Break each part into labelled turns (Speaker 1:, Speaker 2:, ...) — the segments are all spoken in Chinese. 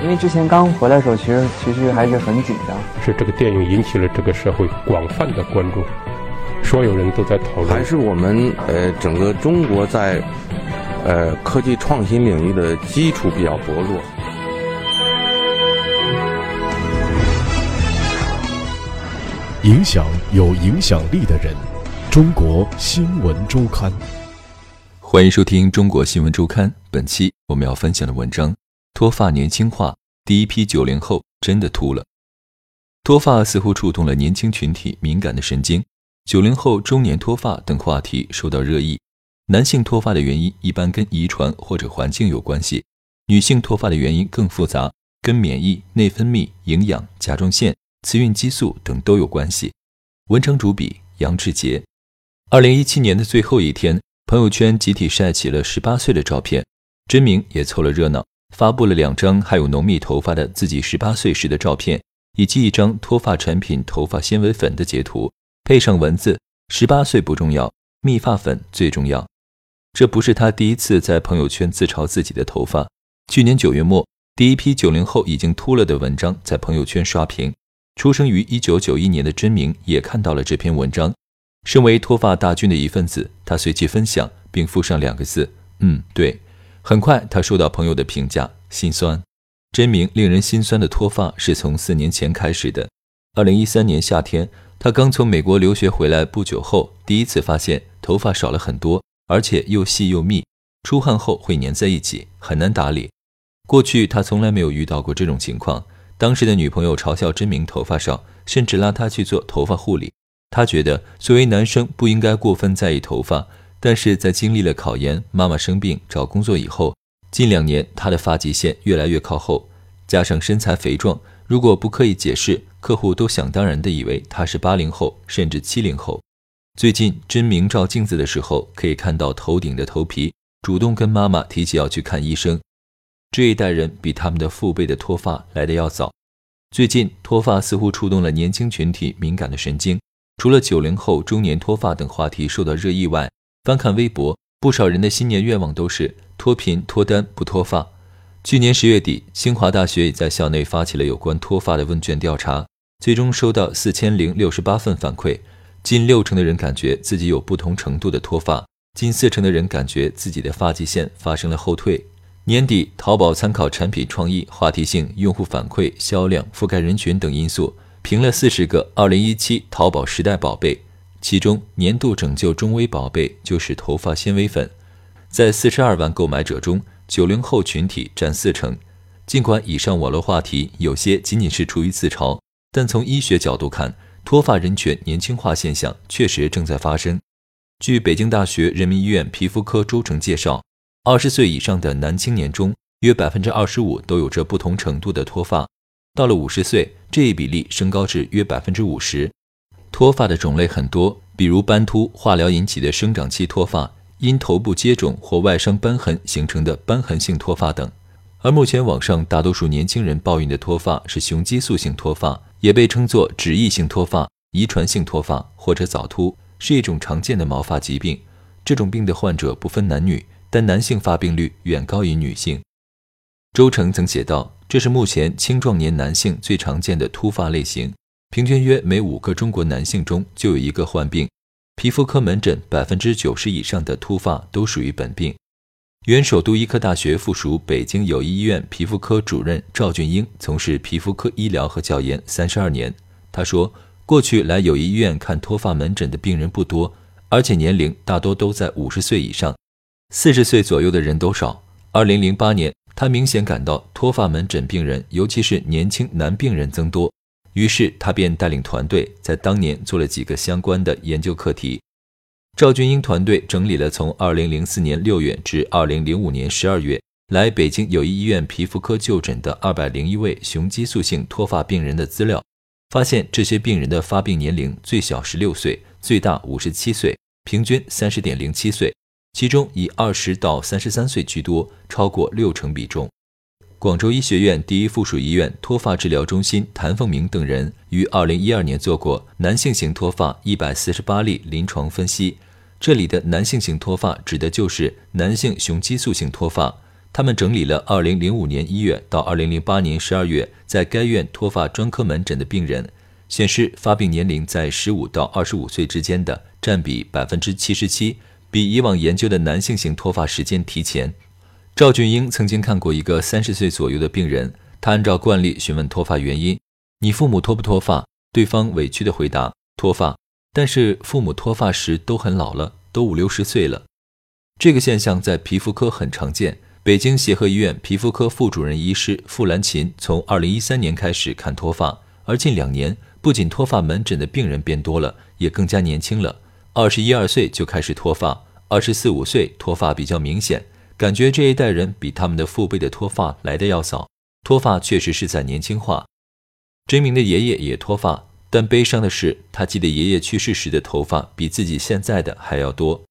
Speaker 1: 因为之前刚回来的时候，其实其实还是很紧张。
Speaker 2: 是这个电影引起了这个社会广泛的关注，所有人都在讨论。
Speaker 3: 还是我们呃整个中国在呃科技创新领域的基础比较薄弱。
Speaker 4: 影响有影响力的人，中国新闻周刊。
Speaker 5: 欢迎收听《中国新闻周刊》。本期我们要分享的文章：脱发年轻化，第一批九零后真的秃了。脱发似乎触动了年轻群体敏感的神经，九零后中年脱发等话题受到热议。男性脱发的原因一般跟遗传或者环境有关系，女性脱发的原因更复杂，跟免疫、内分泌、营养、甲状腺。雌孕激素等都有关系。文章主笔杨志杰。二零一七年的最后一天，朋友圈集体晒起了十八岁的照片，真名也凑了热闹，发布了两张还有浓密头发的自己十八岁时的照片，以及一张脱发产品头发纤维粉的截图，配上文字：十八岁不重要，蜜发粉最重要。这不是他第一次在朋友圈自嘲自己的头发。去年九月末，第一批九零后已经秃了的文章在朋友圈刷屏。出生于一九九一年的真名也看到了这篇文章，身为脱发大军的一份子，他随即分享并附上两个字：“嗯，对。”很快，他收到朋友的评价：“心酸。”真明令人心酸的脱发是从四年前开始的。二零一三年夏天，他刚从美国留学回来不久后，第一次发现头发少了很多，而且又细又密，出汗后会粘在一起，很难打理。过去他从来没有遇到过这种情况。当时的女朋友嘲笑真明头发少，甚至拉他去做头发护理。他觉得作为男生不应该过分在意头发，但是在经历了考研、妈妈生病、找工作以后，近两年他的发际线越来越靠后，加上身材肥壮，如果不刻意解释，客户都想当然的以为他是八零后甚至七零后。最近真明照镜子的时候，可以看到头顶的头皮，主动跟妈妈提起要去看医生。这一代人比他们的父辈的脱发来得要早。最近脱发似乎触动了年轻群体敏感的神经。除了九零后中年脱发等话题受到热议外，翻看微博，不少人的新年愿望都是脱贫、脱单、不脱发。去年十月底，清华大学也在校内发起了有关脱发的问卷调查，最终收到四千零六十八份反馈，近六成的人感觉自己有不同程度的脱发，近四成的人感觉自己的发际线发生了后退。年底，淘宝参考产品创意、话题性、用户反馈、销量、覆盖人群等因素，评了四十个2017淘宝时代宝贝，其中年度拯救中微宝贝就是头发纤维粉。在四十二万购买者中，九零后群体占四成。尽管以上网络话题有些仅仅是出于自嘲，但从医学角度看，脱发人群年轻化现象确实正在发生。据北京大学人民医院皮肤科周成介绍。二十岁以上的男青年中，约百分之二十五都有着不同程度的脱发。到了五十岁，这一比例升高至约百分之五十。脱发的种类很多，比如斑秃、化疗引起的生长期脱发，因头部接种或外伤瘢痕形成的瘢痕性脱发等。而目前网上大多数年轻人抱怨的脱发是雄激素性脱发，也被称作脂溢性脱发、遗传性脱发或者早秃，是一种常见的毛发疾病。这种病的患者不分男女。但男性发病率远高于女性。周成曾写道：“这是目前青壮年男性最常见的脱发类型，平均约每五个中国男性中就有一个患病。皮肤科门诊百分之九十以上的脱发都属于本病。”原首都医科大学附属北京友谊医院皮肤科主任赵俊英从事皮肤科医疗和教研三十二年。他说：“过去来友谊医院看脱发门诊的病人不多，而且年龄大多都在五十岁以上。”四十岁左右的人都少。二零零八年，他明显感到脱发门诊病人，尤其是年轻男病人增多，于是他便带领团队在当年做了几个相关的研究课题。赵俊英团队整理了从二零零四年六月至二零零五年十二月来北京友谊医院皮肤科就诊的二百零一位雄激素性脱发病人的资料，发现这些病人的发病年龄最小十六岁，最大五十七岁，平均三十点零七岁。其中以二十到三十三岁居多，超过六成比重。广州医学院第一附属医院脱发治疗中心谭凤鸣等人于二零一二年做过男性型脱发一百四十八例临床分析。这里的男性型脱发指的就是男性雄激素性脱发，他们整理了2005年1月到2008年12月在该院脱发专科门诊的病人，显示发病年龄在15到25岁之间的占比77%，比以往研究的男性型脱发时间提前。赵俊英曾经看过一个30岁左右的病人，他按照惯例询问脱发原因：“你父母脱不脱发？”对方委屈地回答：“脱发。”但是父母脱发时都很老了，都五六十岁了。这个现象在皮肤科很常见。北京协和医院皮肤科副主任医师傅兰琴从2013年开始看脱发，而近两年不仅脱发门诊的病人变多了，也更加年轻了。二十一二岁就开始脱发，二十四五岁脱发比较明显，感觉这一代人比他们的父辈的脱发来的要早。脱发确实是在年轻化。真明的爷爷也脱发。但悲伤的是，他记得爷爷去世时的头发比自己现在的还要多。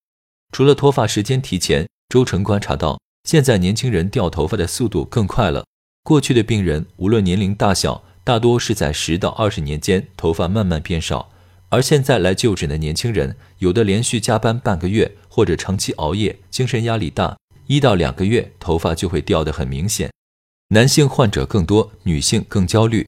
Speaker 5: 除了脱发时间提前，周成观察到，现在年轻人掉头发的速度更快了。过去的病人无论年龄大小，大多是在十到二十年间头发慢慢变少，而现在来就诊的年轻人，有的连续加班半个月，或者长期熬夜，精神压力大，一到两个月头发就会掉得很明显。男性患者更多，女性更焦虑。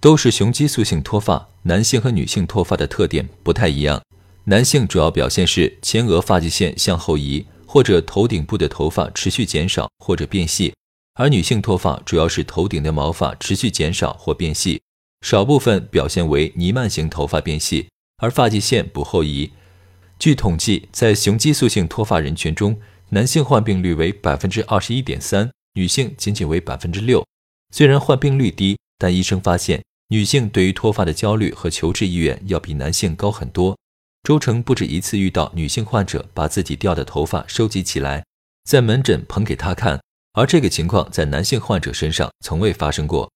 Speaker 5: 都是雄激素性脱发，男性和女性脱发的特点不太一样。男性主要表现是前额发际线向后移，或者头顶部的头发持续减少或者变细；而女性脱发主要是头顶的毛发持续减少或变细，少部分表现为弥漫型头发变细，而发际线不后移。据统计，在雄激素性脱发人群中，男性患病率为百分之二十一点三，女性仅仅为百分之六。虽然患病率低，但医生发现。女性对于脱发的焦虑和求治意愿要比男性高很多。周成不止一次遇到女性患者把自己掉的头发收集起来，在门诊捧给他看，而这个情况在男性患者身上从未发生过。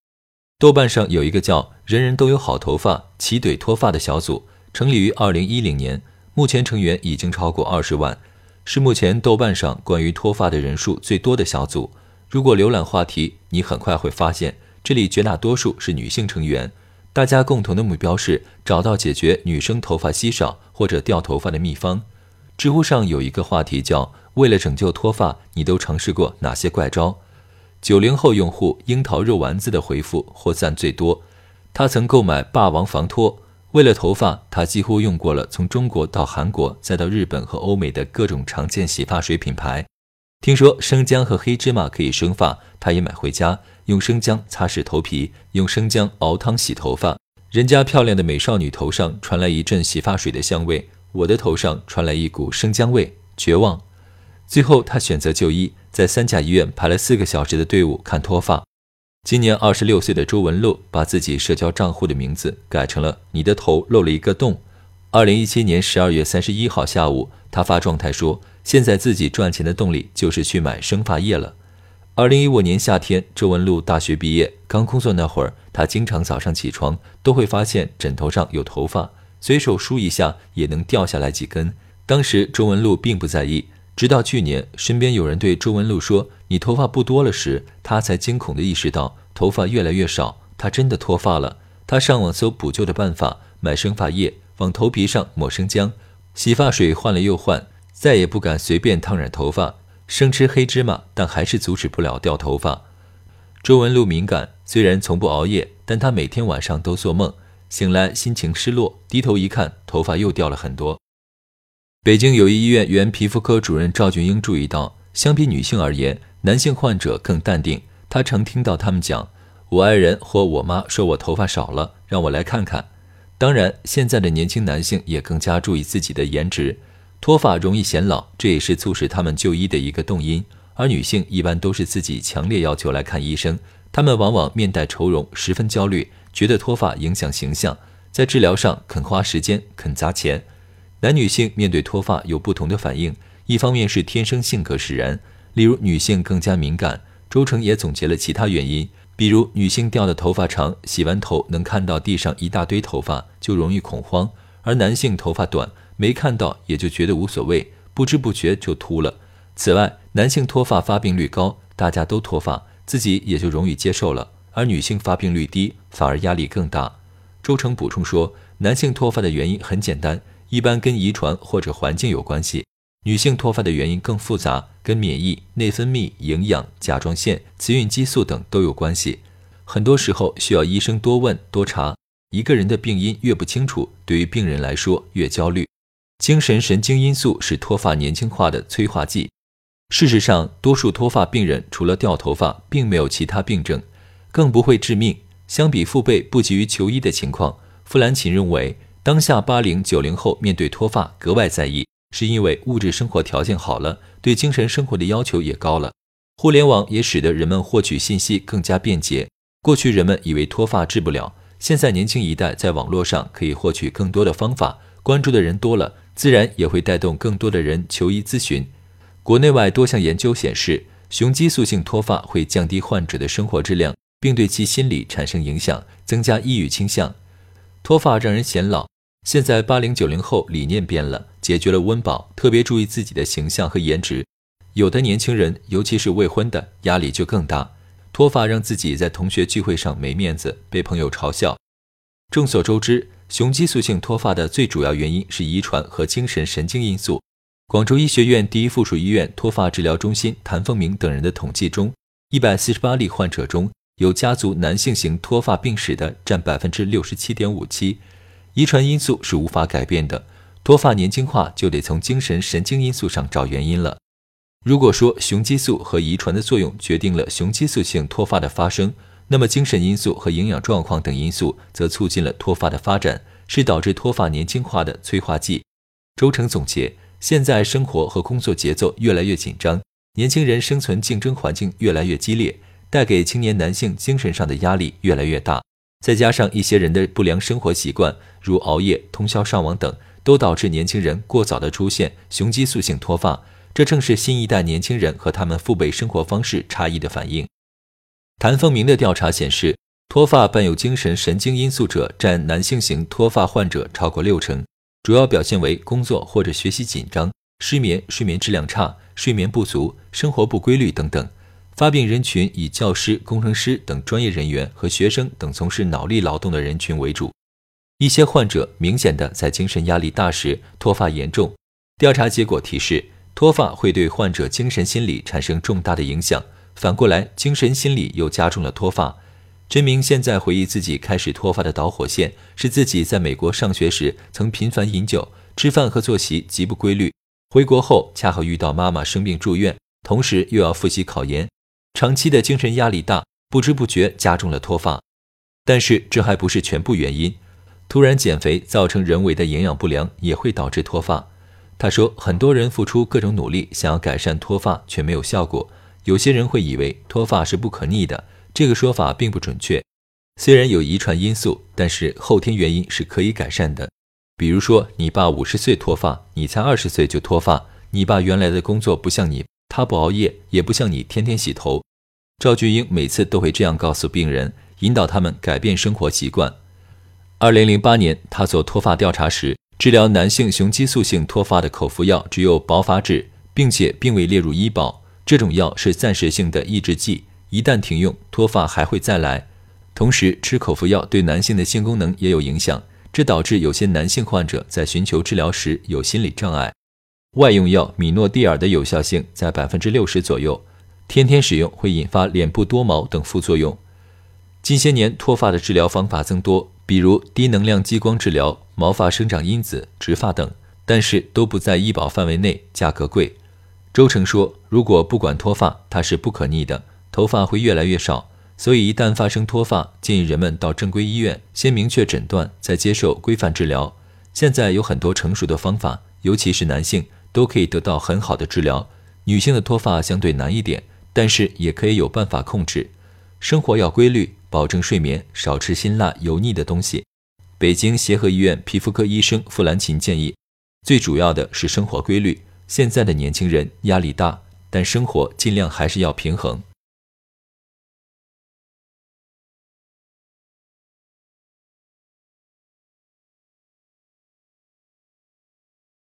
Speaker 5: 豆瓣上有一个叫“人人都有好头发，齐怼脱发”的小组，成立于二零一零年，目前成员已经超过二十万，是目前豆瓣上关于脱发的人数最多的小组。如果浏览话题，你很快会发现。这里绝大多数是女性成员，大家共同的目标是找到解决女生头发稀少或者掉头发的秘方。知乎上有一个话题叫“为了拯救脱发，你都尝试过哪些怪招？”九零后用户樱桃肉丸子的回复获赞最多。他曾购买霸王防脱，为了头发，他几乎用过了从中国到韩国再到日本和欧美的各种常见洗发水品牌。听说生姜和黑芝麻可以生发，他也买回家。用生姜擦拭头皮，用生姜熬汤洗头发。人家漂亮的美少女头上传来一阵洗发水的香味，我的头上传来一股生姜味，绝望。最后，他选择就医，在三甲医院排了四个小时的队伍看脱发。今年二十六岁的周文璐把自己社交账户的名字改成了“你的头漏了一个洞”。二零一七年十二月三十一号下午，他发状态说：“现在自己赚钱的动力就是去买生发液了。”二零一五年夏天，周文璐大学毕业刚工作那会儿，她经常早上起床都会发现枕头上有头发，随手梳一下也能掉下来几根。当时周文璐并不在意，直到去年身边有人对周文璐说“你头发不多了”时，她才惊恐地意识到头发越来越少，她真的脱发了。她上网搜补救的办法，买生发液，往头皮上抹生姜，洗发水换了又换，再也不敢随便烫染头发。生吃黑芝麻，但还是阻止不了掉头发。周文璐敏感，虽然从不熬夜，但她每天晚上都做梦，醒来心情失落，低头一看，头发又掉了很多。北京友谊医院原皮肤科主任赵俊英注意到，相比女性而言，男性患者更淡定。他常听到他们讲：“我爱人或我妈说我头发少了，让我来看看。”当然，现在的年轻男性也更加注意自己的颜值。脱发容易显老，这也是促使他们就医的一个动因。而女性一般都是自己强烈要求来看医生，她们往往面带愁容，十分焦虑，觉得脱发影响形象，在治疗上肯花时间，肯砸钱。男女性面对脱发有不同的反应，一方面是天生性格使然，例如女性更加敏感。周成也总结了其他原因，比如女性掉的头发长，洗完头能看到地上一大堆头发，就容易恐慌；而男性头发短。没看到也就觉得无所谓，不知不觉就秃了。此外，男性脱发发病率高，大家都脱发，自己也就容易接受了；而女性发病率低，反而压力更大。周成补充说，男性脱发的原因很简单，一般跟遗传或者环境有关系。女性脱发的原因更复杂，跟免疫、内分泌、营养、甲状腺、雌孕激素等都有关系。很多时候需要医生多问多查。一个人的病因越不清楚，对于病人来说越焦虑。精神神经因素是脱发年轻化的催化剂。事实上，多数脱发病人除了掉头发，并没有其他病症，更不会致命。相比父辈不急于求医的情况，弗兰琴认为，当下八零九零后面对脱发格外在意，是因为物质生活条件好了，对精神生活的要求也高了。互联网也使得人们获取信息更加便捷。过去人们以为脱发治不了，现在年轻一代在网络上可以获取更多的方法，关注的人多了，自然也会带动更多的人求医咨询。国内外多项研究显示，雄激素性脱发会降低患者的生活质量，并对其心理产生影响，增加抑郁倾向。脱发让人显老，现在八零九零后理念变了，解决了温饱，特别注意自己的形象和颜值。有的年轻人，尤其是未婚的，压力就更大。脱发让自己在同学聚会上没面子，被朋友嘲笑。众所周知，雄激素性脱发的最主要原因是遗传和精神神经因素。广州医学院第一附属医院脱发治疗中心谭凤鸣等人的统计中，一百四十八例患者中有家族男性型脱发病史的占百分之六十七点五七。遗传因素是无法改变的，脱发年轻化就得从精神神经因素上找原因了。如果说雄激素和遗传的作用决定了雄激素性脱发的发生，那么精神因素和营养状况等因素则促进了脱发的发展，是导致脱发年轻化的催化剂。周成总结。现在生活和工作节奏越来越紧张，年轻人生存竞争环境越来越激烈，带给青年男性精神上的压力越来越大。再加上一些人的不良生活习惯，如熬夜、通宵上网等，都导致年轻人过早的出现雄激素性脱发。这正是新一代年轻人和他们父辈生活方式差异的反应。谭凤鸣的调查显示，脱发伴有精神神经因素者占男性型脱发患者超过六成。主要表现为工作或者学习紧张、失眠、睡眠质量差、睡眠不足、生活不规律等等。发病人群以教师、工程师等专业人员和学生等从事脑力劳动的人群为主。一些患者明显的在精神压力大时脱发严重。调查结果提示，脱发会对患者精神心理产生重大的影响。反过来，精神心理又加重了脱发。真明现在回忆自己开始脱发的导火线是自己在美国上学时曾频繁饮酒，吃饭和作息极不规律。回国后恰好遇到妈妈生病住院，同时又要复习考研，长期的精神压力大，不知不觉加重了脱发。但是这还不是全部原因，突然减肥造成人为的营养不良也会导致脱发。他说，很多人付出各种努力想要改善脱发却没有效果，有些人会以为脱发是不可逆的。这个说法并不准确，虽然有遗传因素，但是后天原因是可以改善的。比如说，你爸五十岁脱发，你才二十岁就脱发。你爸原来的工作不像你，他不熬夜，也不像你天天洗头。赵俊英每次都会这样告诉病人，引导他们改变生活习惯。二零零八年，他做脱发调查时，治疗男性雄激素性脱发的口服药只有保发质，并且并未列入医保。这种药是暂时性的抑制剂。一旦停用，脱发还会再来。同时，吃口服药对男性的性功能也有影响，这导致有些男性患者在寻求治疗时有心理障碍。外用药米诺地尔的有效性在百分之六十左右，天天使用会引发脸部多毛等副作用。近些年脱发的治疗方法增多，比如低能量激光治疗、毛发生长因子、植发等，但是都不在医保范围内，价格贵。周成说：“如果不管脱发，它是不可逆的。”头发会越来越少，所以一旦发生脱发，建议人们到正规医院先明确诊断，再接受规范治疗。现在有很多成熟的方法，尤其是男性都可以得到很好的治疗。女性的脱发相对难一点，但是也可以有办法控制。生活要规律，保证睡眠，少吃辛辣油腻的东西。北京协和医院皮肤科医生傅兰琴建议，最主要的是生活规律。现在的年轻人压力大，但生活尽量还是要平衡。